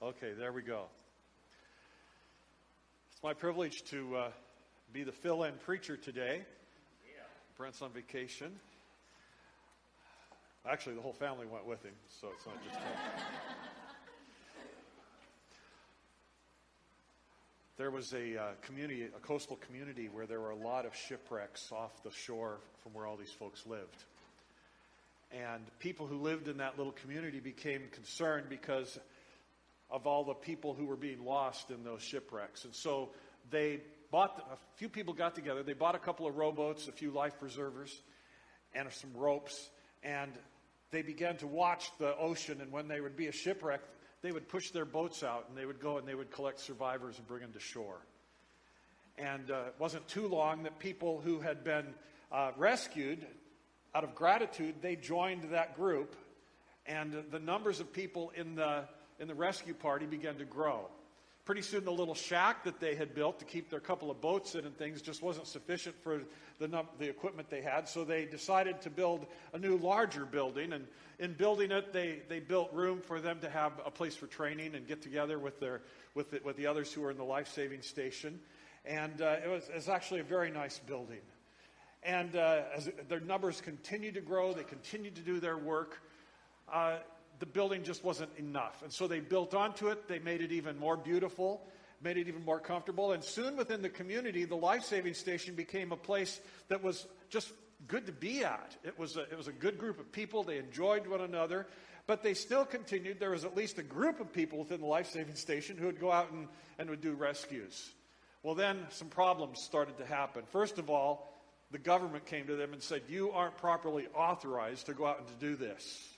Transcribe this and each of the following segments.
Okay, there we go. It's my privilege to uh, be the fill in preacher today. Brent's on vacation. Actually, the whole family went with him, so it's not just him. there was a uh, community, a coastal community, where there were a lot of shipwrecks off the shore from where all these folks lived. And people who lived in that little community became concerned because of all the people who were being lost in those shipwrecks. And so they bought, a few people got together, they bought a couple of rowboats, a few life preservers, and some ropes, and they began to watch the ocean. And when there would be a shipwreck, they would push their boats out and they would go and they would collect survivors and bring them to shore. And uh, it wasn't too long that people who had been uh, rescued out of gratitude, they joined that group, and the numbers of people in the, in the rescue party began to grow. Pretty soon, the little shack that they had built to keep their couple of boats in and things just wasn't sufficient for the, the equipment they had, so they decided to build a new, larger building. And in building it, they, they built room for them to have a place for training and get together with, their, with, the, with the others who were in the life saving station. And uh, it, was, it was actually a very nice building. And uh, as their numbers continued to grow, they continued to do their work. Uh, the building just wasn't enough. And so they built onto it. They made it even more beautiful, made it even more comfortable. And soon within the community, the life saving station became a place that was just good to be at. It was, a, it was a good group of people. They enjoyed one another. But they still continued. There was at least a group of people within the life saving station who would go out and, and would do rescues. Well, then some problems started to happen. First of all, the government came to them and said, You aren't properly authorized to go out and to do this.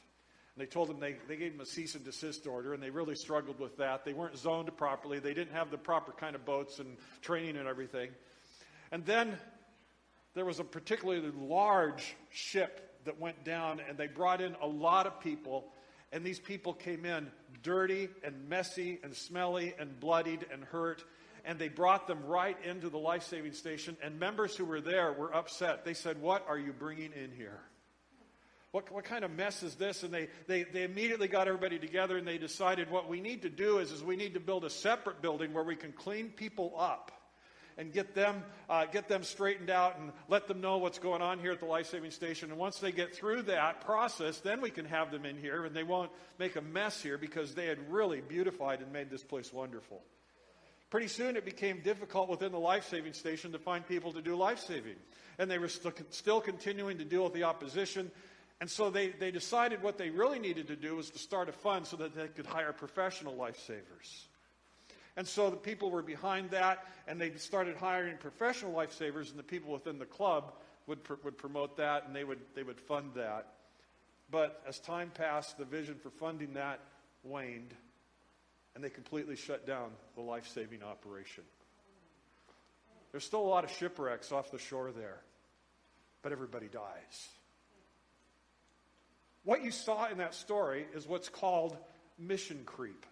And they told them they, they gave them a cease and desist order, and they really struggled with that. They weren't zoned properly, they didn't have the proper kind of boats and training and everything. And then there was a particularly large ship that went down, and they brought in a lot of people. And these people came in dirty and messy and smelly and bloodied and hurt and they brought them right into the life saving station. And members who were there were upset. They said, What are you bringing in here? What, what kind of mess is this? And they, they, they immediately got everybody together and they decided what we need to do is, is we need to build a separate building where we can clean people up and get them, uh, get them straightened out and let them know what's going on here at the life saving station. And once they get through that process, then we can have them in here and they won't make a mess here because they had really beautified and made this place wonderful. Pretty soon it became difficult within the life saving station to find people to do life saving. And they were st- still continuing to deal with the opposition. And so they, they decided what they really needed to do was to start a fund so that they could hire professional lifesavers. And so the people were behind that, and they started hiring professional lifesavers, and the people within the club would, pr- would promote that, and they would, they would fund that. But as time passed, the vision for funding that waned and they completely shut down the life saving operation. There's still a lot of shipwrecks off the shore there, but everybody dies. What you saw in that story is what's called mission creep.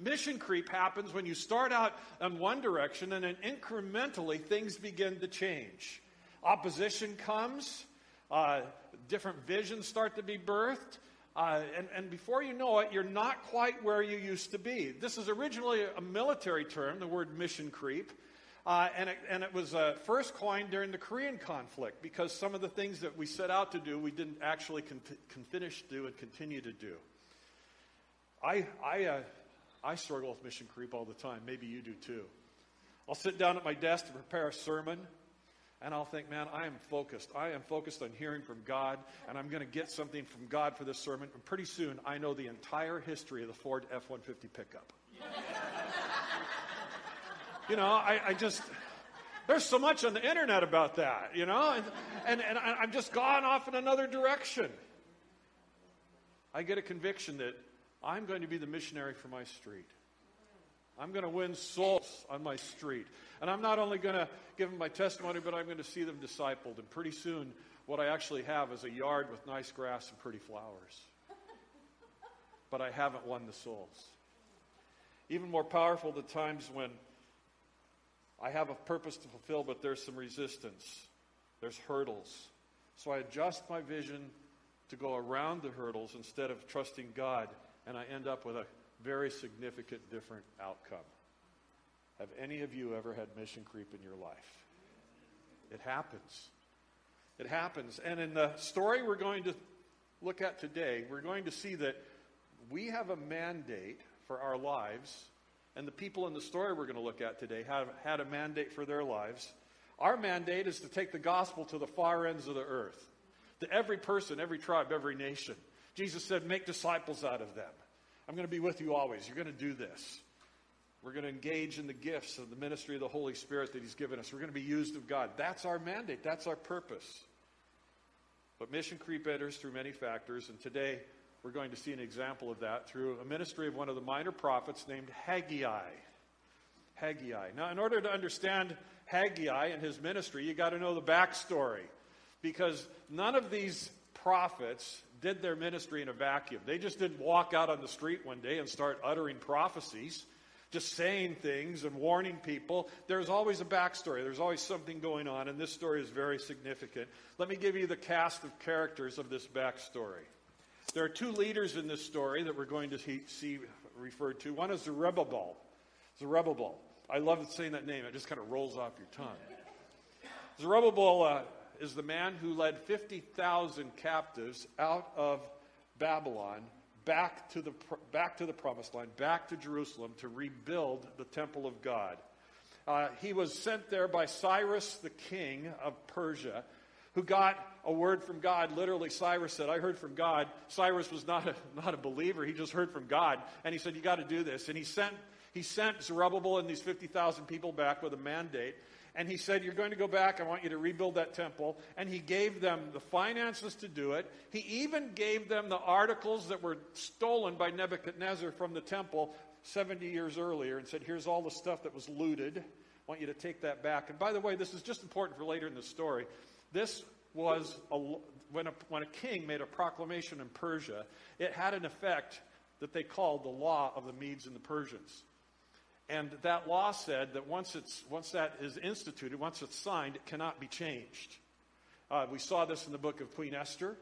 Mission creep happens when you start out in one direction and then incrementally things begin to change. Opposition comes, uh, different visions start to be birthed, uh, and, and before you know it, you're not quite where you used to be. This is originally a military term, the word mission creep. Uh, and, it, and, it, was uh, first coined during the Korean conflict because some of the things that we set out to do, we didn't actually con- con- finish to do and continue to do. I, I, uh, I struggle with mission creep all the time. Maybe you do too. I'll sit down at my desk to prepare a sermon, and I'll think, man, I am focused. I am focused on hearing from God, and I'm going to get something from God for this sermon. And pretty soon, I know the entire history of the Ford F 150 pickup. You know, I, I, just, there's so much on the internet about that, you know, and, and, and I'm just gone off in another direction. I get a conviction that I'm going to be the missionary for my street. I'm going to win souls on my street. And I'm not only going to give them my testimony, but I'm going to see them discipled. And pretty soon, what I actually have is a yard with nice grass and pretty flowers. But I haven't won the souls. Even more powerful, the times when I have a purpose to fulfill, but there's some resistance, there's hurdles. So I adjust my vision to go around the hurdles instead of trusting God, and I end up with a very significant different outcome. Have any of you ever had mission creep in your life? It happens. It happens. And in the story we're going to look at today, we're going to see that we have a mandate for our lives, and the people in the story we're going to look at today have had a mandate for their lives. Our mandate is to take the gospel to the far ends of the earth, to every person, every tribe, every nation. Jesus said, Make disciples out of them. I'm going to be with you always. You're going to do this. We're going to engage in the gifts of the ministry of the Holy Spirit that He's given us. We're going to be used of God. That's our mandate, that's our purpose. But mission creep enters through many factors, and today we're going to see an example of that through a ministry of one of the minor prophets named Haggai. Haggai. Now, in order to understand Haggai and his ministry, you got to know the backstory because none of these prophets did their ministry in a vacuum. They just didn't walk out on the street one day and start uttering prophecies, just saying things and warning people. There's always a backstory, there's always something going on, and this story is very significant. Let me give you the cast of characters of this backstory. There are two leaders in this story that we're going to see referred to. One is Zerubbabel. Zerubbabel. I love saying that name. It just kind of rolls off your tongue. Zerubbabel uh, is the man who led 50,000 captives out of Babylon back to the back to the promised land, back to Jerusalem to rebuild the temple of God. Uh, he was sent there by Cyrus the king of Persia who got a word from God. Literally, Cyrus said, I heard from God. Cyrus was not a, not a believer. He just heard from God. And he said, You got to do this. And he sent, he sent Zerubbabel and these 50,000 people back with a mandate. And he said, You're going to go back. I want you to rebuild that temple. And he gave them the finances to do it. He even gave them the articles that were stolen by Nebuchadnezzar from the temple 70 years earlier and said, Here's all the stuff that was looted. I want you to take that back. And by the way, this is just important for later in the story. This was a, when, a, when a king made a proclamation in Persia, it had an effect that they called the law of the Medes and the Persians. And that law said that once, it's, once that is instituted, once it's signed, it cannot be changed. Uh, we saw this in the book of Queen Esther,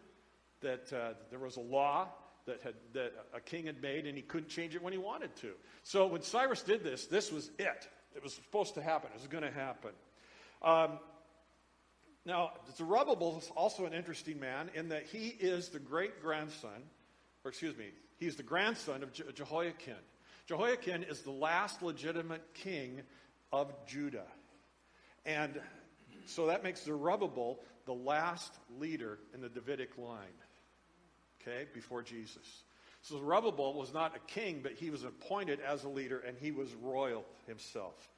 that uh, there was a law that, had, that a king had made, and he couldn't change it when he wanted to. So when Cyrus did this, this was it. It was supposed to happen. It was going to happen. Um, now, Zerubbabel is also an interesting man in that he is the great grandson, or excuse me, he's the grandson of Je- Jehoiakim. Jehoiakim is the last legitimate king of Judah. And so that makes Zerubbabel the last leader in the Davidic line, okay, before Jesus. So Zerubbabel was not a king, but he was appointed as a leader, and he was royal himself.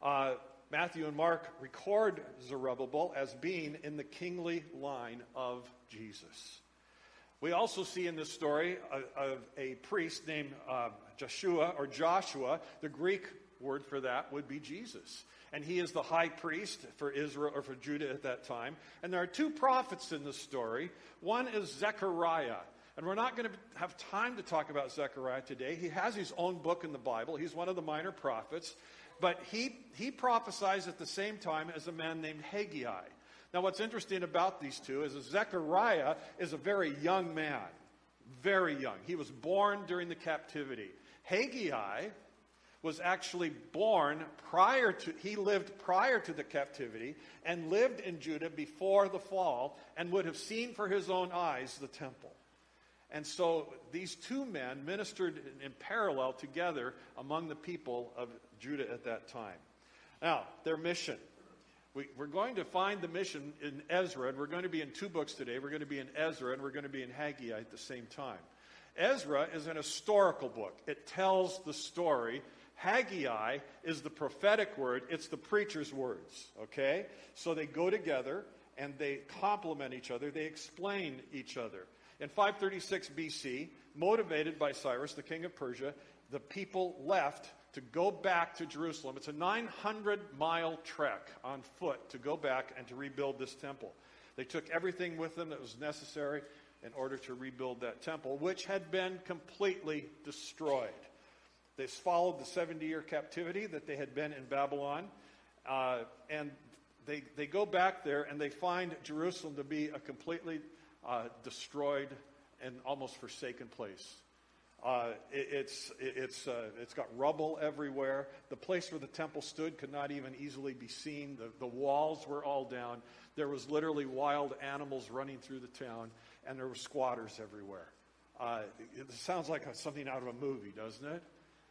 Uh, Matthew and Mark record Zerubbabel as being in the kingly line of Jesus. We also see in this story of a, priest named uh, Joshua or Joshua. The Greek word for that would be Jesus. And he is the high priest for Israel or for Judah at that time. And there are two prophets in the story. One is Zechariah. And we're not going to have time to talk about Zechariah today. He has his own book in the Bible. He's one of the minor prophets. But he, he prophesies at the same time as a man named Haggai. Now, what's interesting about these two is that Zechariah is a very young man. Very young. He was born during the captivity. Haggai was actually born prior to, he lived prior to the captivity and lived in Judah before the fall and would have seen for his own eyes the temple. And so these two men ministered in parallel together among the people of Judah at that time. Now, their mission. We, are going to find the mission in Ezra, and we're going to be in two books today. We're going to be in Ezra, and we're going to be in Haggai at the same time. Ezra is an historical book, it tells the story. Haggai is the prophetic word, it's the preacher's words, okay? So they go together and they complement each other, they explain each other. In 536 BC, motivated by Cyrus, the king of Persia, the people left to go back to Jerusalem. It's a 900 mile trek on foot to go back and to rebuild this temple. They took everything with them that was necessary in order to rebuild that temple, which had been completely destroyed. They followed the 70 year captivity that they had been in Babylon, uh, and they, they go back there and they find Jerusalem to be a completely uh, destroyed and almost forsaken place. Uh, it, it's it, it's uh, it's got rubble everywhere. The place where the temple stood could not even easily be seen. The, the walls were all down. There was literally wild animals running through the town, and there were squatters everywhere. Uh, it, it sounds like something out of a movie, doesn't it?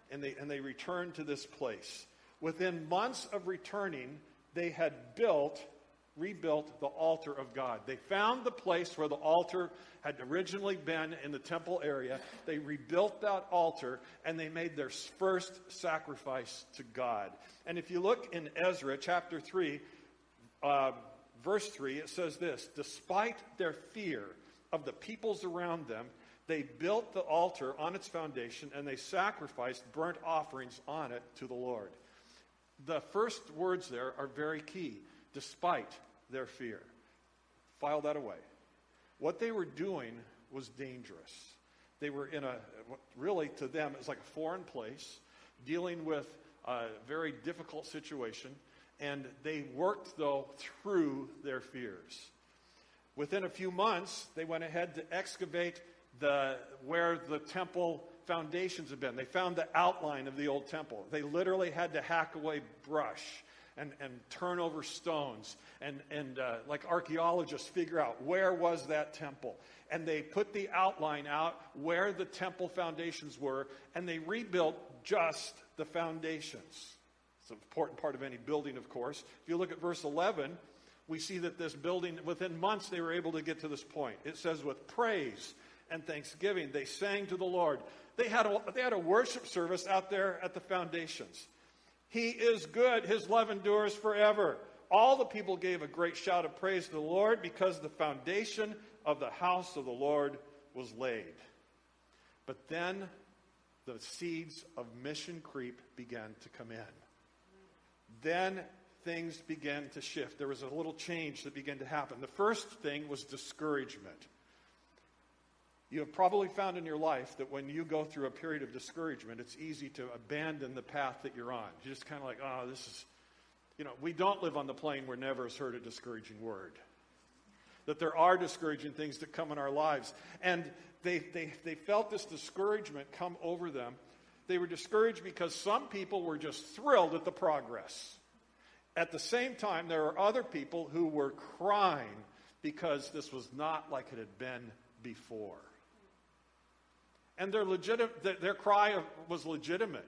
And they and they returned to this place. Within months of returning, they had built rebuilt the altar of God. They found the place where the altar had originally been in the temple area. They rebuilt that altar and they made their first sacrifice to God. And if you look in Ezra chapter 3, uh, verse 3, it says this Despite their fear of the peoples around them, they built the altar on its foundation and they sacrificed burnt offerings on it to the Lord. The first words there are very key despite their fear. File that away. What they were doing was dangerous. They were in a, really to them, it's like a foreign place, dealing with a very difficult situation, and they worked, though, through their fears. Within a few months, they went ahead to excavate the, where the temple foundations had been. They found the outline of the old temple. They literally had to hack away brush and, and turn over stones and, and uh, like archaeologists figure out where was that temple. And they put the outline out where the temple foundations were, and they rebuilt just the foundations. It's an important part of any building, of course. If you look at verse 11, we see that this building, within months, they were able to get to this point. It says, with praise and thanksgiving, they sang to the Lord. They had a, they had a worship service out there at the foundations. He is good. His love endures forever. All the people gave a great shout of praise to the Lord because the foundation of the house of the Lord was laid. But then the seeds of mission creep began to come in. Then things began to shift. There was a little change that began to happen. The first thing was discouragement. You have probably found in your life that when you go through a period of discouragement, it's easy to abandon the path that you're on. You're just kind of like, oh, this is, you know, we don't live on the plain where never has heard a discouraging word. That there are discouraging things that come in our lives. And they, they, they felt this discouragement come over them. They were discouraged because some people were just thrilled at the progress. At the same time, there are other people who were crying because this was not like it had been before and their, their cry was legitimate.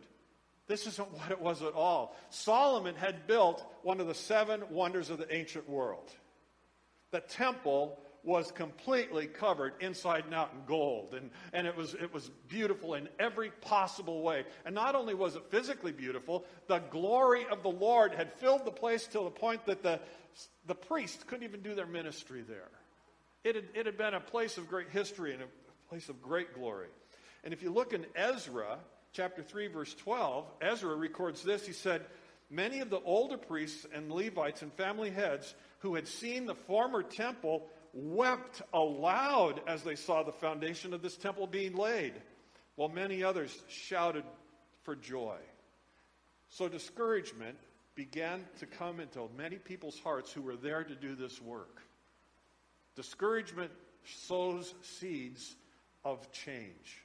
This isn't what it was at all. Solomon had built one of the seven wonders of the ancient world. The temple was completely covered inside and out in gold, and, and it, was, it was beautiful in every possible way. And not only was it physically beautiful, the glory of the Lord had filled the place to the point that the, the priests couldn't even do their ministry there. It had, it had been a place of great history and a place of great glory. And if you look in Ezra, chapter 3, verse 12, Ezra records this. He said, Many of the older priests and Levites and family heads who had seen the former temple wept aloud as they saw the foundation of this temple being laid, while many others shouted for joy. So discouragement began to come into many people's hearts who were there to do this work. Discouragement sows seeds of change.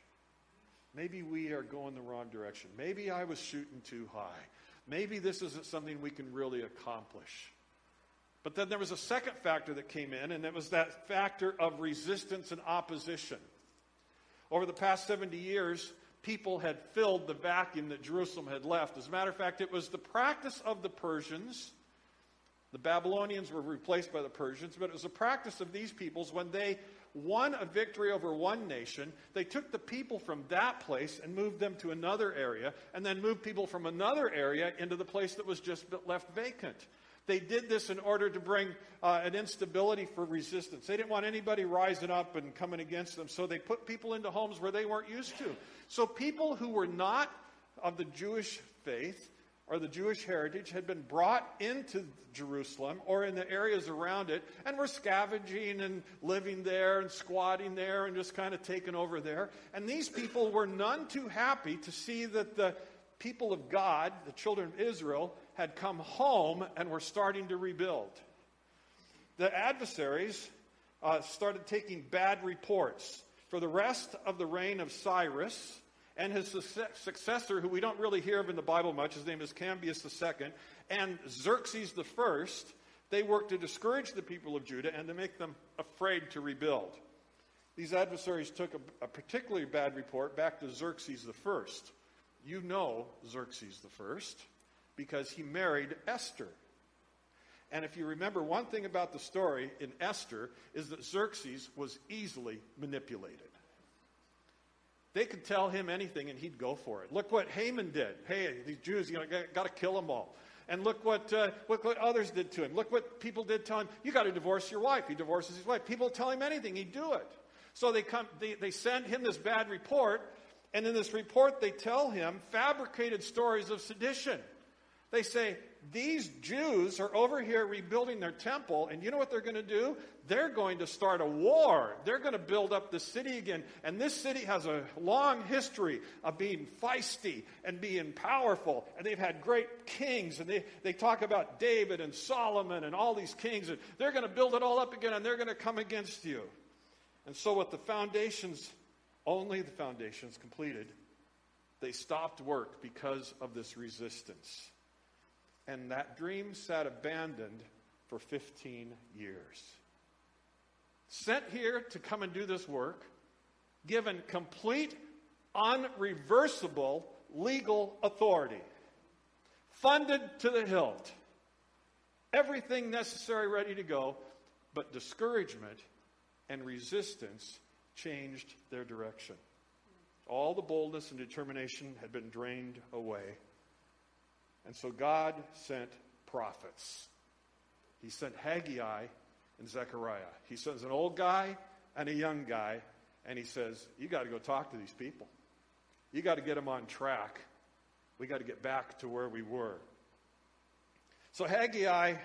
Maybe we are going the wrong direction. Maybe I was shooting too high. Maybe this isn't something we can really accomplish. But then there was a second factor that came in, and it was that factor of resistance and opposition. Over the past 70 years, people had filled the vacuum that Jerusalem had left. As a matter of fact, it was the practice of the Persians. The Babylonians were replaced by the Persians, but it was a practice of these peoples when they won a victory over one nation, they took the people from that place and moved them to another area, and then moved people from another area into the place that was just left vacant. They did this in order to bring uh, an instability for resistance. They didn't want anybody rising up and coming against them, so they put people into homes where they weren't used to. So people who were not of the Jewish faith or the Jewish heritage had been brought into Jerusalem or in the areas around it and were scavenging and living there and squatting there and just kind of taking over there. And these people were none too happy to see that the people of God, the children of Israel, had come home and were starting to rebuild. The adversaries uh, started taking bad reports. For the rest of the reign of Cyrus, and his successor, who we don't really hear of in the Bible much, his name is Cambyses II, and Xerxes I, they worked to discourage the people of Judah and to make them afraid to rebuild. These adversaries took a, a particularly bad report back to Xerxes I. You know Xerxes I because he married Esther. And if you remember one thing about the story in Esther is that Xerxes was easily manipulated. They could tell him anything and he'd go for it. Look what Haman did. Hey, these Jews, you know, got to kill them all. And look what, uh, look what others did to him. Look what people did to him. You got to divorce your wife. He divorces his wife. People tell him anything, he'd do it. So they come, they, they send him this bad report, and in this report they tell him fabricated stories of sedition. They say, these Jews are over here rebuilding their temple, and you know what they're going to do? They're going to start a war. They're going to build up the city again. And this city has a long history of being feisty and being powerful. And they've had great kings, and they, they talk about David and Solomon and all these kings, and they're going to build it all up again, and they're going to come against you. And so, with the foundations, only the foundations completed, they stopped work because of this resistance and that dream sat abandoned for 15 years. Sent here to come and do this work, given complete, unreversible legal authority, funded to the hilt, everything necessary ready to go, but discouragement and resistance changed their direction. All the boldness and determination had been drained away. And so God sent prophets. He sent Haggai and Zechariah. He sends an old guy and a young guy, and he says, You got to go talk to these people. You got to get them on track. We got to get back to where we were. So Haggai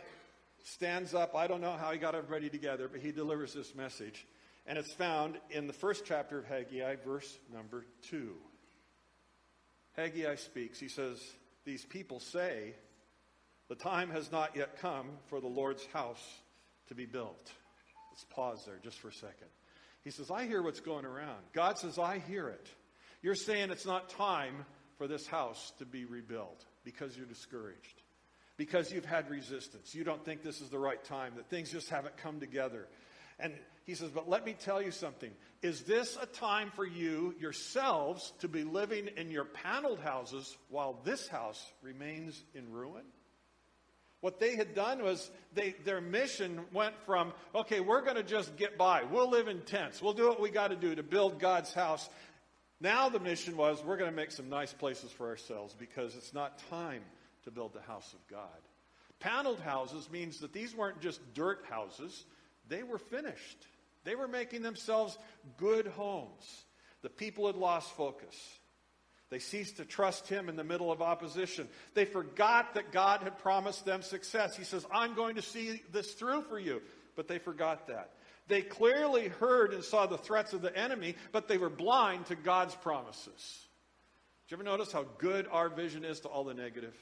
stands up. I don't know how he got everybody together, but he delivers this message. And it's found in the first chapter of Haggai, verse number 2. Haggai speaks. He says, these people say, the time has not yet come for the Lord's house to be built. Let's pause there just for a second. He says, I hear what's going around. God says, I hear it. You're saying it's not time for this house to be rebuilt because you're discouraged, because you've had resistance. You don't think this is the right time, that things just haven't come together. And he says, But let me tell you something. Is this a time for you yourselves to be living in your paneled houses while this house remains in ruin? What they had done was they, their mission went from, okay, we're going to just get by. We'll live in tents. We'll do what we got to do to build God's house. Now the mission was, we're going to make some nice places for ourselves because it's not time to build the house of God. Paneled houses means that these weren't just dirt houses, they were finished. They were making themselves good homes. The people had lost focus. They ceased to trust him in the middle of opposition. They forgot that God had promised them success. He says, I'm going to see this through for you. But they forgot that. They clearly heard and saw the threats of the enemy, but they were blind to God's promises. Did you ever notice how good our vision is to all the negative?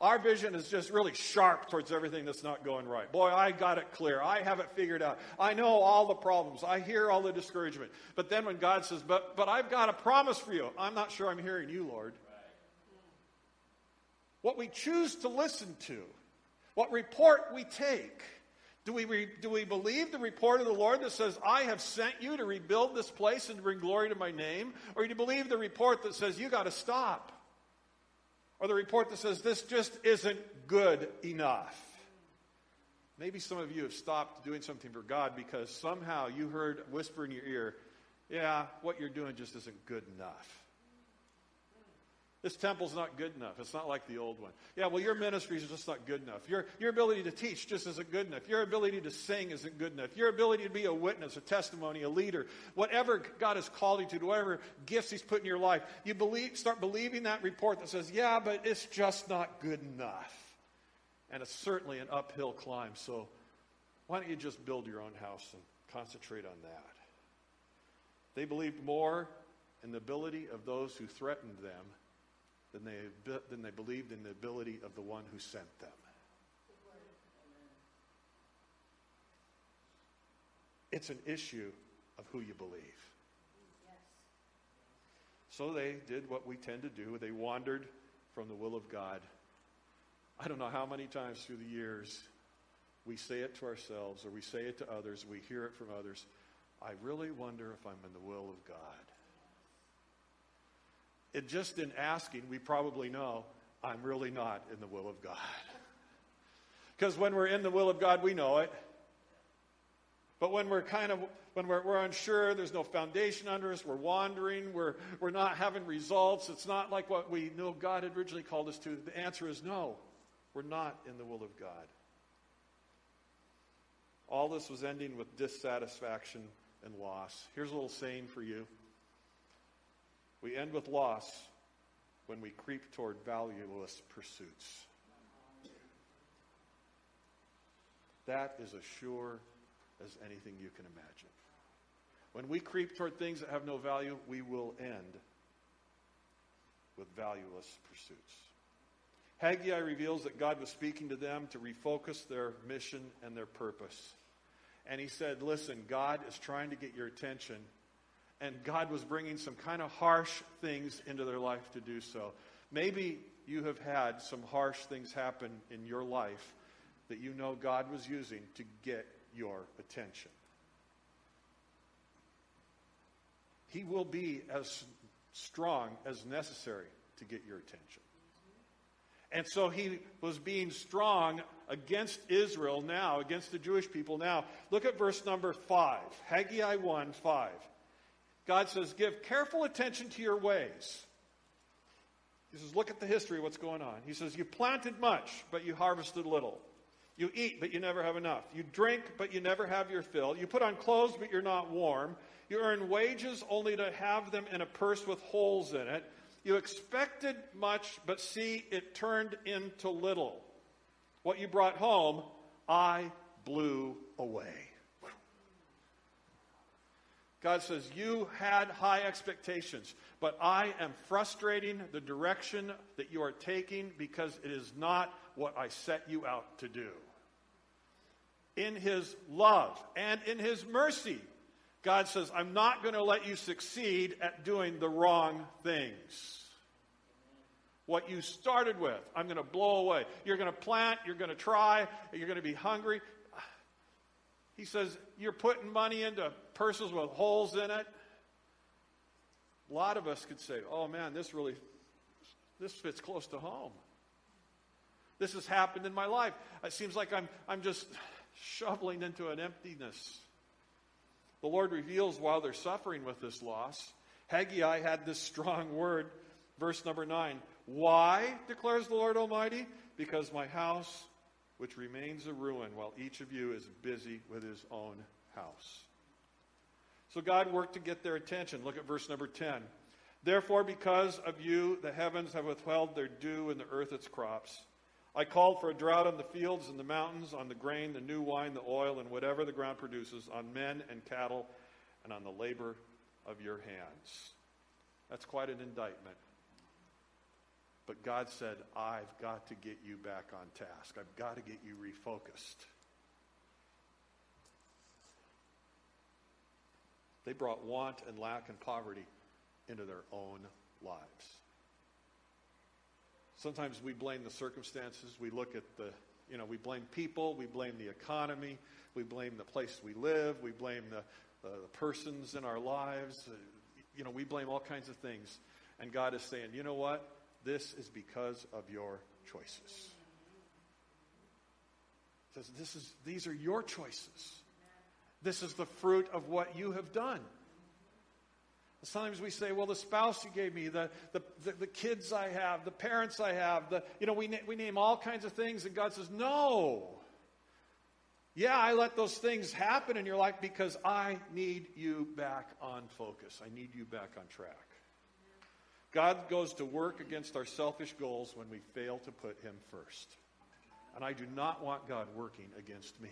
Our vision is just really sharp towards everything that's not going right. Boy, I got it clear. I have it figured out. I know all the problems. I hear all the discouragement. But then when God says, but, but I've got a promise for you, I'm not sure I'm hearing you, Lord. What we choose to listen to, what report we take. Do we, re, do we believe the report of the Lord that says, I have sent you to rebuild this place and to bring glory to my name? Or do you believe the report that says, you got to stop? Or the report that says this just isn't good enough. Maybe some of you have stopped doing something for God because somehow you heard whisper in your ear, yeah, what you're doing just isn't good enough. This temple's not good enough. It's not like the old one. Yeah, well, your ministry is just not good enough. Your, your ability to teach just isn't good enough. Your ability to sing isn't good enough. Your ability to be a witness, a testimony, a leader, whatever God has called you to, whatever gifts He's put in your life, you believe, start believing that report that says, yeah, but it's just not good enough. And it's certainly an uphill climb. So why don't you just build your own house and concentrate on that? They believed more in the ability of those who threatened them than they, than they believed in the ability of the one who sent them. It's an issue of who you believe. So they did what we tend to do. They wandered from the will of God. I don't know how many times through the years we say it to ourselves or we say it to others, we hear it from others. I really wonder if I'm in the will of God. And just in asking, we probably know I'm really not in the will of God. Because when we're in the will of God, we know it. But when we're kind of when we're, we're, unsure, there's no foundation under us, we're wandering, we're, we're not having results, it's not like what we know God had originally called us to, the answer is no. We're not in the will of God. All this was ending with dissatisfaction and loss. Here's a little saying for you. We end with loss when we creep toward valueless pursuits. That is as sure as anything you can imagine. When we creep toward things that have no value, we will end with valueless pursuits. Haggai reveals that God was speaking to them to refocus their mission and their purpose. And he said, Listen, God is trying to get your attention. And God was bringing some kind of harsh things into their life to do so. Maybe you have had some harsh things happen in your life that you know God was using to get your attention. He will be as strong as necessary to get your attention. And so he was being strong against Israel now, against the Jewish people now. Look at verse number 5, Haggai 1 5. God says, Give careful attention to your ways. He says, Look at the history of what's going on. He says, You planted much, but you harvested little. You eat, but you never have enough. You drink, but you never have your fill. You put on clothes, but you're not warm. You earn wages only to have them in a purse with holes in it. You expected much, but see, it turned into little. What you brought home, I blew away. God says, You had high expectations, but I am frustrating the direction that you are taking because it is not what I set you out to do in his love and in his mercy, God says, I'm not going to let you succeed at doing the wrong things. What you started with, I'm going to blow away. You're going to plant, you're going to try, you're going to be hungry. He says, You're putting money into purses with holes in it. A lot of us could say, Oh man, this really this fits close to home. This has happened in my life. It seems like I'm I'm just shoveling into an emptiness. The Lord reveals while they're suffering with this loss. Haggai had this strong word, verse number 9. Why, declares the Lord Almighty? Because my house, which remains a ruin, while each of you is busy with his own house. So God worked to get their attention. Look at verse number 10. Therefore, because of you, the heavens have withheld their dew and the earth its crops. I called for a drought on the fields and the mountains, on the grain, the new wine, the oil, and whatever the ground produces, on men and cattle, and on the labor of your hands. That's quite an indictment. But God said, I've got to get you back on task. I've got to get you refocused. They brought want and lack and poverty into their own lives. Sometimes we blame the circumstances. We look at the, you know, we blame people. We blame the economy. We blame the place we live. We blame the, uh, the persons in our lives. Uh, you know, we blame all kinds of things. And God is saying, you know what? This is because of your choices. He says, this is, these are your choices. This is the fruit of what you have done. Sometimes we say, well, the spouse you gave me, the, the, the, the, kids I have, the parents I have, the, you know, we, na- we name all kinds of things, and God says, no. Yeah, I let those things happen in your life because I need you back on focus. I need you back on track. God goes to work against our selfish goals when we fail to put Him first. And I do not want God working against me.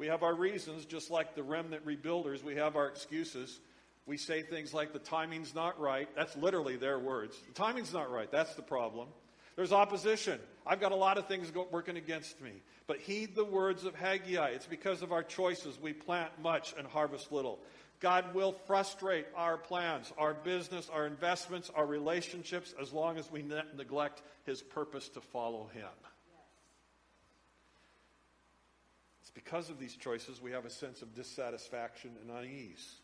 We have our reasons, just like the remnant rebuilders, we have our excuses. We say things like, the timing's not right. That's literally their words. The timing's not right. That's the problem. There's opposition. I've got a lot of things go- working against me. But heed the words of Haggai. It's because of our choices we plant much and harvest little. God will frustrate our plans, our business, our investments, our relationships, as long as we ne- neglect His purpose to follow Him. It's because of these choices we have a sense of dissatisfaction and unease.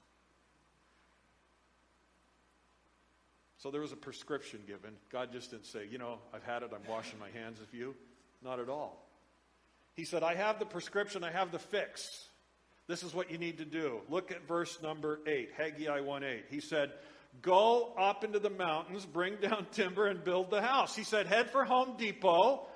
So there was a prescription given. God just didn't say, you know, I've had it, I'm washing my hands of you. Not at all. He said, I have the prescription, I have the fix. This is what you need to do. Look at verse number 8, Haggai 1 8. He said, Go up into the mountains, bring down timber, and build the house. He said, Head for Home Depot.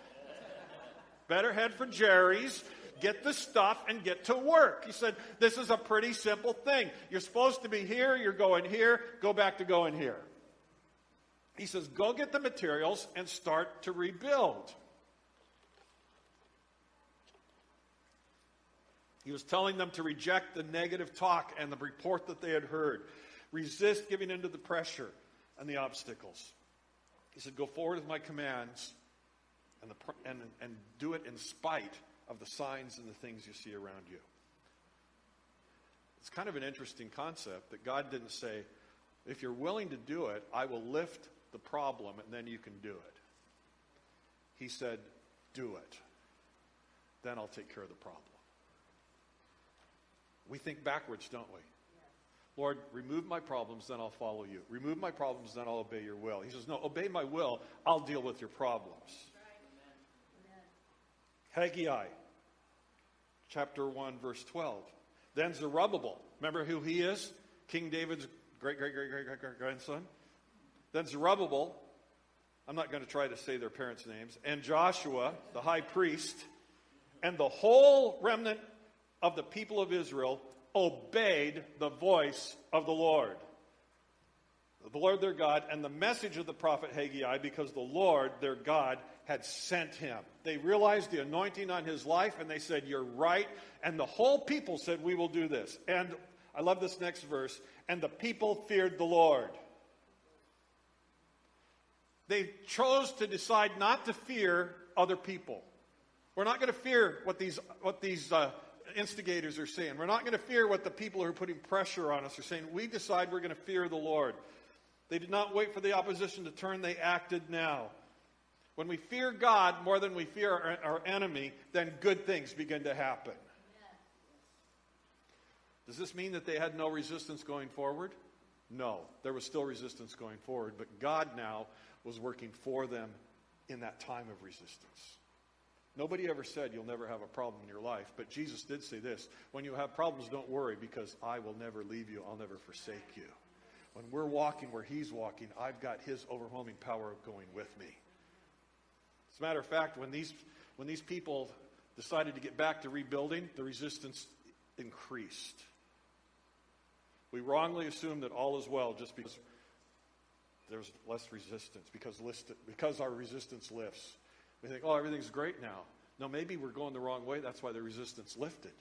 Better head for Jerry's. Get the stuff and get to work. He said, This is a pretty simple thing. You're supposed to be here, you're going here, go back to going here. He says, Go get the materials and start to rebuild. He was telling them to reject the negative talk and the report that they had heard, resist giving in to the pressure and the obstacles. He said, Go forward with my commands and, the, and, and do it in spite of the signs and the things you see around you. It's kind of an interesting concept that God didn't say, if you're willing to do it, I will lift the problem and then you can do it. He said, do it. Then I'll take care of the problem. We think backwards, don't we? Lord, remove my problems, then I'll follow you. Remove my problems, then I'll obey your will. He says, No, obey my will, I'll deal with your problems. Haggai, chapter 1, verse 12. Then Zerubbabel, remember who he is? King David's great, great, great, great, great, great grandson. Then Zerubbabel, I'm not going to try to say their parents' names, and Joshua, the high priest, and the whole remnant of the people of Israel obeyed the voice of the Lord. The Lord their God and the message of the prophet Haggai because the Lord their God had sent him. They realized the anointing on his life and they said, You're right. And the whole people said, We will do this. And I love this next verse. And the people feared the Lord. They chose to decide not to fear other people. We're not going to fear what these, what these uh, instigators are saying. We're not going to fear what the people who are putting pressure on us are saying. We decide we're going to fear the Lord. They did not wait for the opposition to turn, they acted now. When we fear God more than we fear our, our enemy, then good things begin to happen. Does this mean that they had no resistance going forward? No, there was still resistance going forward, but God now was working for them in that time of resistance. Nobody ever said you'll never have a problem in your life, but Jesus did say this when you have problems, don't worry because I will never leave you, I'll never forsake you. When we're walking where He's walking, I've got His overwhelming power going with me. As a matter of fact, when these, when these people decided to get back to rebuilding, the resistance increased. We wrongly assume that all is well just because there's less resistance, because, list, because our resistance lifts. We think, oh, everything's great now. No, maybe we're going the wrong way. That's why the resistance lifted.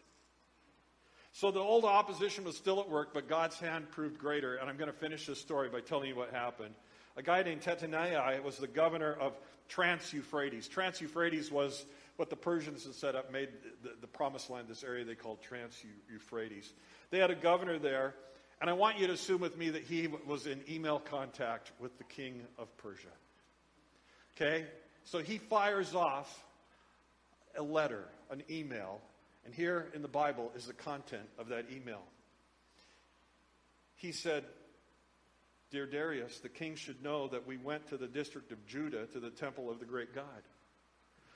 So the old opposition was still at work, but God's hand proved greater. And I'm going to finish this story by telling you what happened. A guy named Tattenai was the governor of Trans Euphrates. Trans Euphrates was what the Persians had set up, made the, the promised land, this area they called Trans Euphrates. They had a governor there, and I want you to assume with me that he was in email contact with the king of Persia. Okay? So he fires off a letter, an email, and here in the Bible is the content of that email. He said, Dear Darius, the king should know that we went to the district of Judah to the temple of the great God.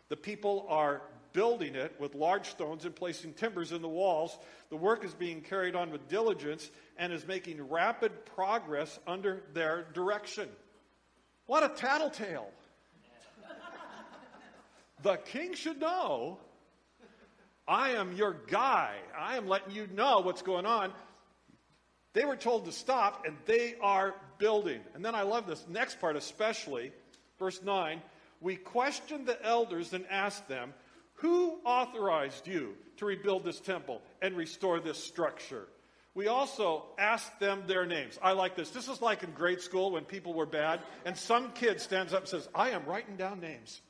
The people are building it with large stones and placing timbers in the walls. The work is being carried on with diligence and is making rapid progress under their direction. What a tattletale! The king should know I am your guy. I am letting you know what's going on. They were told to stop, and they are building. And then I love this next part, especially, verse 9. We questioned the elders and asked them, Who authorized you to rebuild this temple and restore this structure? We also asked them their names. I like this. This is like in grade school when people were bad, and some kid stands up and says, I am writing down names.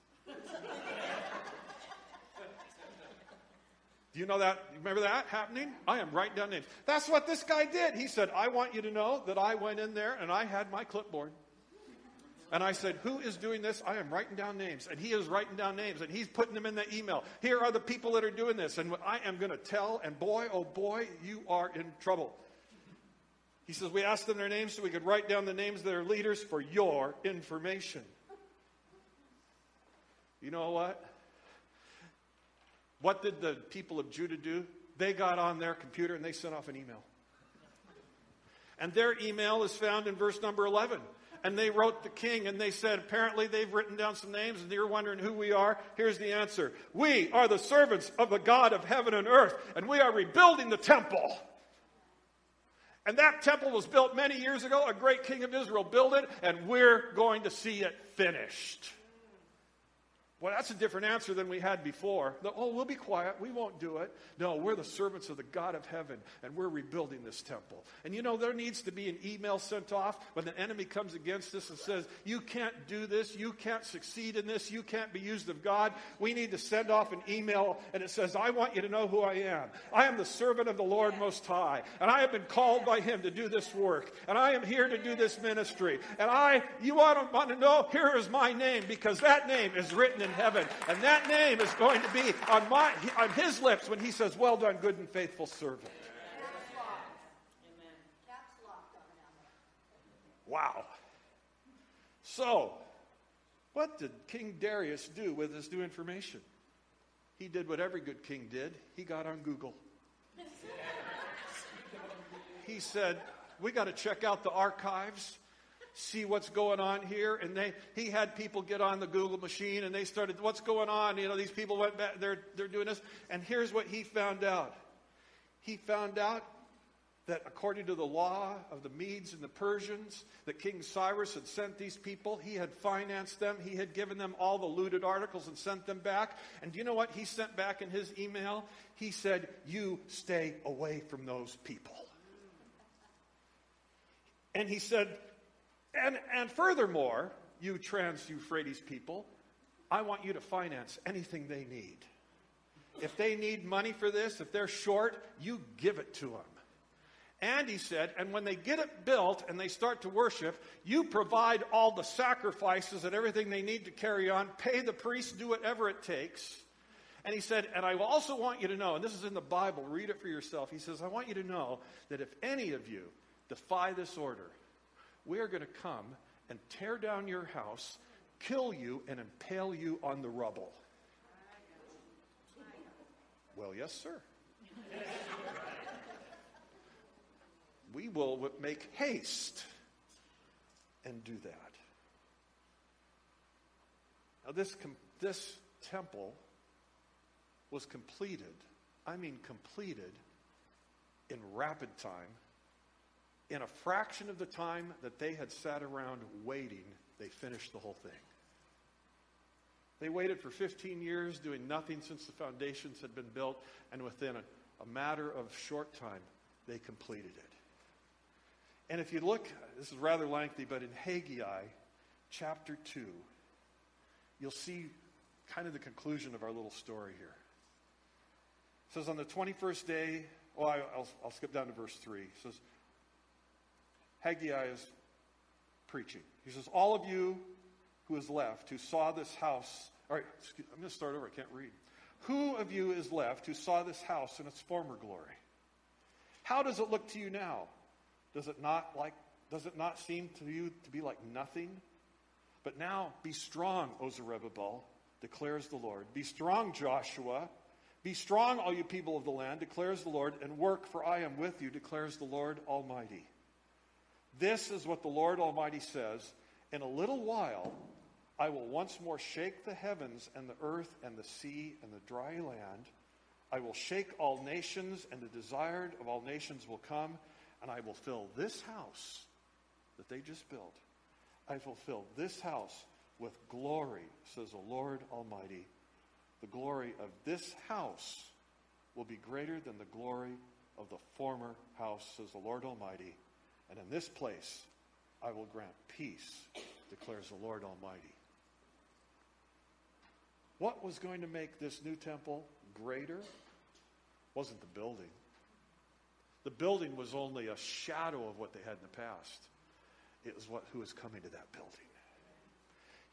Do you know that? Remember that happening? I am writing down names. That's what this guy did. He said, I want you to know that I went in there and I had my clipboard. And I said, Who is doing this? I am writing down names. And he is writing down names and he's putting them in the email. Here are the people that are doing this. And I am going to tell, and boy, oh boy, you are in trouble. He says, We asked them their names so we could write down the names of their leaders for your information. You know what? What did the people of Judah do? They got on their computer and they sent off an email. And their email is found in verse number 11. And they wrote the king and they said, apparently they've written down some names and you're wondering who we are. Here's the answer. We are the servants of the God of heaven and earth and we are rebuilding the temple. And that temple was built many years ago. A great king of Israel built it and we're going to see it finished. Well, that's a different answer than we had before. The, oh, we'll be quiet. We won't do it. No, we're the servants of the God of heaven, and we're rebuilding this temple. And you know, there needs to be an email sent off when the enemy comes against us and says, You can't do this. You can't succeed in this. You can't be used of God. We need to send off an email, and it says, I want you to know who I am. I am the servant of the Lord Most High, and I have been called by Him to do this work, and I am here to do this ministry. And I, you want to, want to know, here is my name, because that name is written in heaven. And that name is going to be on, my, on his lips when he says, Well done, good and faithful servant. Wow. So, what did King Darius do with this new information? He did what every good king did. He got on Google. he said, We got to check out the archives see what's going on here. And they, he had people get on the Google machine and they started, what's going on? You know, these people went back, they're, they're doing this. And here's what he found out. He found out that according to the law of the Medes and the Persians, that King Cyrus had sent these people. He had financed them. He had given them all the looted articles and sent them back. And do you know what he sent back in his email? He said, You stay away from those people. And he said, and, and furthermore, you trans Euphrates people, I want you to finance anything they need. If they need money for this, if they're short, you give it to them. And he said, and when they get it built and they start to worship, you provide all the sacrifices and everything they need to carry on, pay the priests, do whatever it takes. And he said, and I also want you to know, and this is in the Bible, read it for yourself. He says, I want you to know that if any of you defy this order, we are going to come and tear down your house, kill you, and impale you on the rubble. Well, yes, sir. we will make haste and do that. Now, this, com- this temple was completed, I mean, completed in rapid time in a fraction of the time that they had sat around waiting, they finished the whole thing. They waited for 15 years, doing nothing since the foundations had been built, and within a, a matter of short time, they completed it. And if you look, this is rather lengthy, but in Haggai chapter 2, you'll see kind of the conclusion of our little story here. It says, On the 21st day, well, I, will I'll skip down to verse 3. It says, Haggai is preaching. He says, All of you who is left who saw this house, all right, excuse, I'm going to start over, I can't read. Who of you is left who saw this house in its former glory? How does it look to you now? Does it not like does it not seem to you to be like nothing? But now be strong, O Zerubbabel, declares the Lord. Be strong, Joshua. Be strong, all you people of the land, declares the Lord, and work, for I am with you, declares the Lord Almighty. This is what the Lord Almighty says In a little while, I will once more shake the heavens and the earth and the sea and the dry land. I will shake all nations, and the desired of all nations will come, and I will fill this house that they just built. I will fill this house with glory, says the Lord Almighty. The glory of this house will be greater than the glory of the former house, says the Lord Almighty. And in this place I will grant peace, declares the Lord Almighty. What was going to make this new temple greater? wasn't the building. The building was only a shadow of what they had in the past. It was what, who was coming to that building.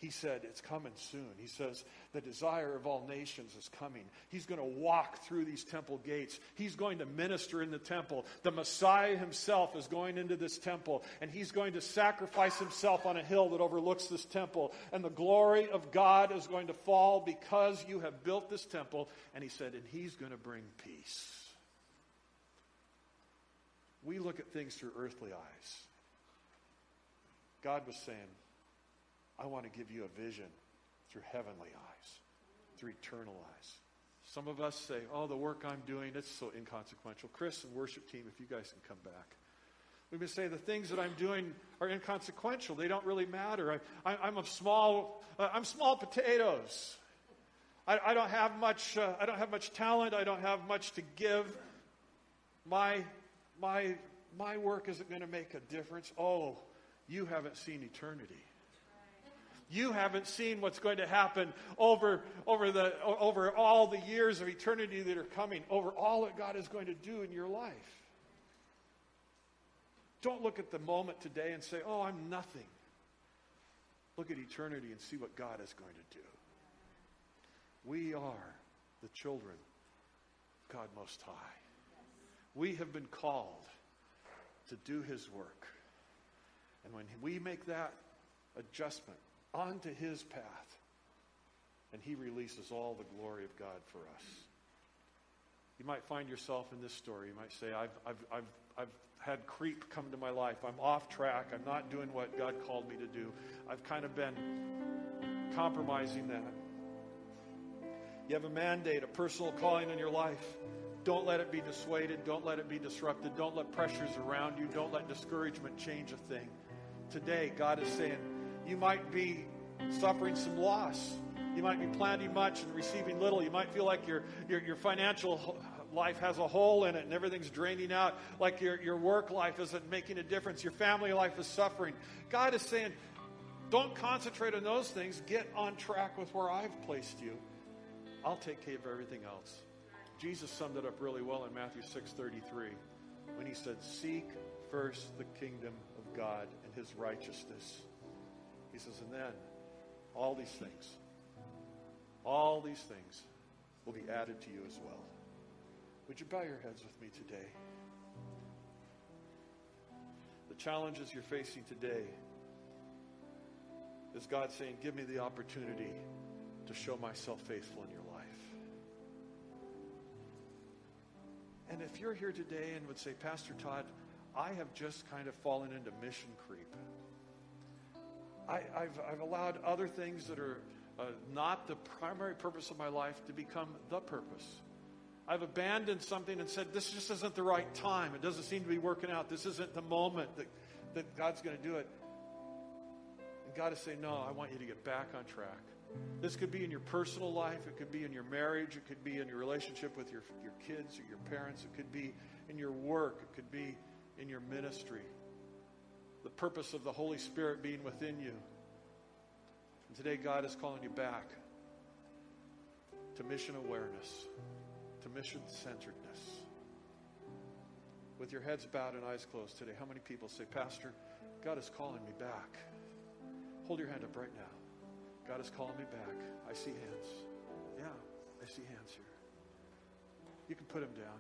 He said, It's coming soon. He says, The desire of all nations is coming. He's going to walk through these temple gates. He's going to minister in the temple. The Messiah himself is going into this temple, and he's going to sacrifice himself on a hill that overlooks this temple. And the glory of God is going to fall because you have built this temple. And he said, And he's going to bring peace. We look at things through earthly eyes. God was saying, I want to give you a vision through heavenly eyes, through eternal eyes. Some of us say, oh, the work I'm doing, it's so inconsequential. Chris and worship team, if you guys can come back. We would say the things that I'm doing are inconsequential. They don't really matter. I, am a small, uh, I'm small potatoes. I, I don't have much. Uh, I don't have much talent. I don't have much to give. My, my, my work isn't going to make a difference. Oh, you haven't seen eternity you haven't seen what's going to happen over, over, the, over all the years of eternity that are coming, over all that God is going to do in your life. Don't look at the moment today and say, oh, I'm nothing. Look at eternity and see what God is going to do. We are the children of God Most High. We have been called to do His work. And when we make that adjustment, onto his path. And he releases all the glory of God for us. You might find yourself in this story. You might say, I've, I've, I've, I've had creep come to my life. I'm off track. I'm not doing what God called me to do. I've kind of been compromising that. You have a mandate, a personal calling in your life. Don't let it be dissuaded. Don't let it be disrupted. Don't let pressures around you. Don't let discouragement change a thing. Today, God is saying, you might be suffering some loss. You might be planting much and receiving little. You might feel like your, your, your financial life has a hole in it and everything's draining out, like your, your work life isn't making a difference. Your family life is suffering. God is saying, don't concentrate on those things. Get on track with where I've placed you. I'll take care of everything else. Jesus summed it up really well in Matthew 6:33 when he said, "Seek first the kingdom of God and his righteousness." He says, and then all these things, all these things will be added to you as well. Would you bow your heads with me today? The challenges you're facing today is God saying, Give me the opportunity to show myself faithful in your life. And if you're here today and would say, Pastor Todd, I have just kind of fallen into mission creep. I, have I've allowed other things that are uh, not the primary purpose of my life to become the purpose. I've abandoned something and said, this just isn't the right time. It doesn't seem to be working out. This isn't the moment that, that God's going to do it. And God is saying, no, I want you to get back on track. This could be in your personal life. It could be in your marriage. It could be in your relationship with your, your kids or your parents. It could be in your work. It could be in your ministry the purpose of the Holy Spirit being within you. And today, God is calling you back to mission awareness, to mission centeredness. With your heads bowed and eyes closed today, how many people say, Pastor, God is calling me back? Hold your hand up right now. God is calling me back. I see hands. Yeah, I see hands here. You can put them down.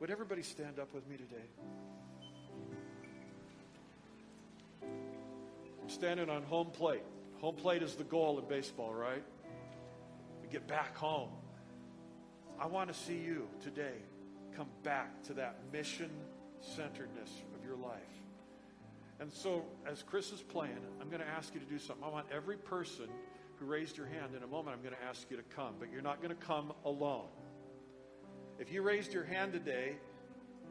Would everybody stand up with me today? I'm standing on home plate. Home plate is the goal in baseball, right? We get back home. I want to see you today come back to that mission centeredness of your life. And so, as Chris is playing, I'm going to ask you to do something. I want every person who raised your hand in a moment, I'm going to ask you to come, but you're not going to come alone. If you raised your hand today,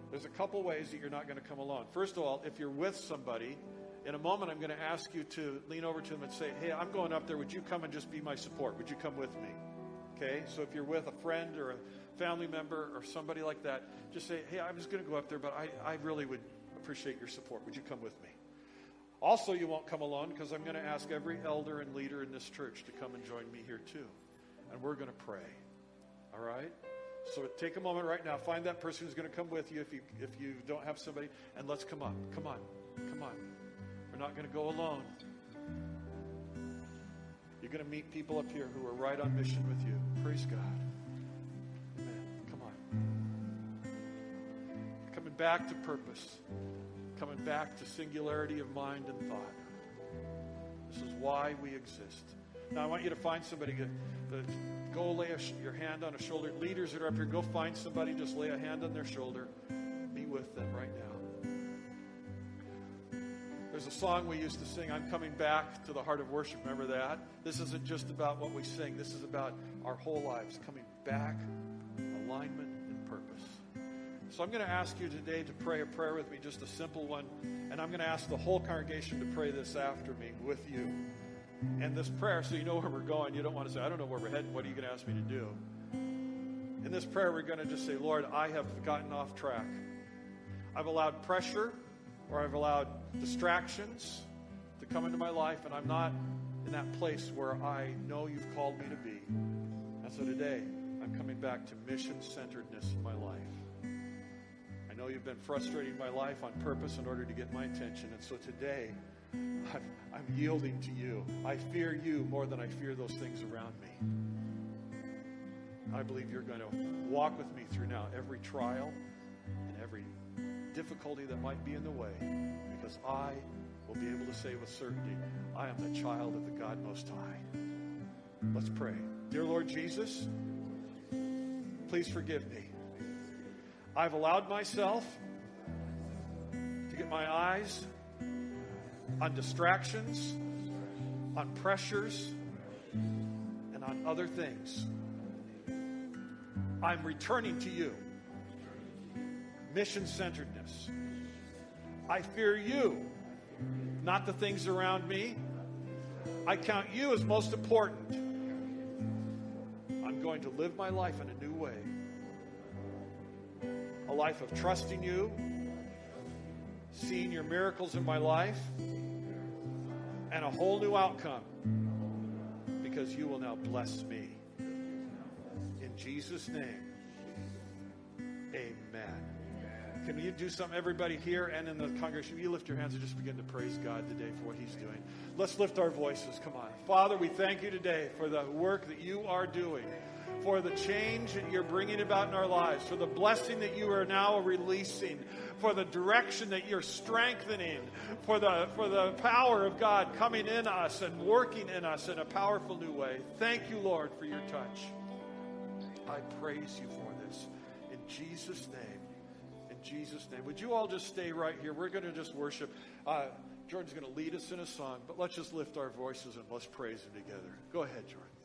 there's a couple ways that you're not going to come alone. First of all, if you're with somebody, in a moment, I'm going to ask you to lean over to them and say, Hey, I'm going up there. Would you come and just be my support? Would you come with me? Okay? So if you're with a friend or a family member or somebody like that, just say, Hey, I'm just going to go up there, but I, I really would appreciate your support. Would you come with me? Also, you won't come alone because I'm going to ask every elder and leader in this church to come and join me here too. And we're going to pray. All right? So take a moment right now. Find that person who's going to come with you if you if you don't have somebody, and let's come up. Come on, come on. Not going to go alone. You're going to meet people up here who are right on mission with you. Praise God. Amen. Come on. Coming back to purpose. Coming back to singularity of mind and thought. This is why we exist. Now, I want you to find somebody. Go lay a, your hand on a shoulder. Leaders that are up here, go find somebody. Just lay a hand on their shoulder. Be with them right now. There's a song we used to sing, I'm coming back to the heart of worship. Remember that? This isn't just about what we sing, this is about our whole lives coming back, alignment, and purpose. So I'm going to ask you today to pray a prayer with me, just a simple one. And I'm going to ask the whole congregation to pray this after me with you. And this prayer, so you know where we're going. You don't want to say, I don't know where we're heading. What are you going to ask me to do? In this prayer, we're going to just say, Lord, I have gotten off track. I've allowed pressure or I've allowed distractions to come into my life, and I'm not in that place where I know you've called me to be. And so today, I'm coming back to mission centeredness in my life. I know you've been frustrating my life on purpose in order to get my attention. And so today, I'm, I'm yielding to you. I fear you more than I fear those things around me. I believe you're going to walk with me through now every trial difficulty that might be in the way because I will be able to say with certainty, I am the child of the God Most High. Let's pray. Dear Lord Jesus, please forgive me. I've allowed myself to get my eyes on distractions, on pressures, and on other things. I'm returning to you. Mission centeredness. I fear you, not the things around me. I count you as most important. I'm going to live my life in a new way a life of trusting you, seeing your miracles in my life and a whole new outcome because you will now bless me. In Jesus' name, amen. Can you do something, everybody here and in the congregation? You lift your hands and just begin to praise God today for what He's doing. Let's lift our voices. Come on. Father, we thank you today for the work that you are doing for the change that you're bringing about in our lives, for the blessing that you are now releasing, for the direction that you're strengthening, for the, for the power of God coming in us and working in us in a powerful new way. Thank you, Lord, for your touch. I praise you for this. In Jesus' name. Jesus' name. Would you all just stay right here? We're going to just worship. Uh, Jordan's going to lead us in a song, but let's just lift our voices and let's praise him together. Go ahead, Jordan.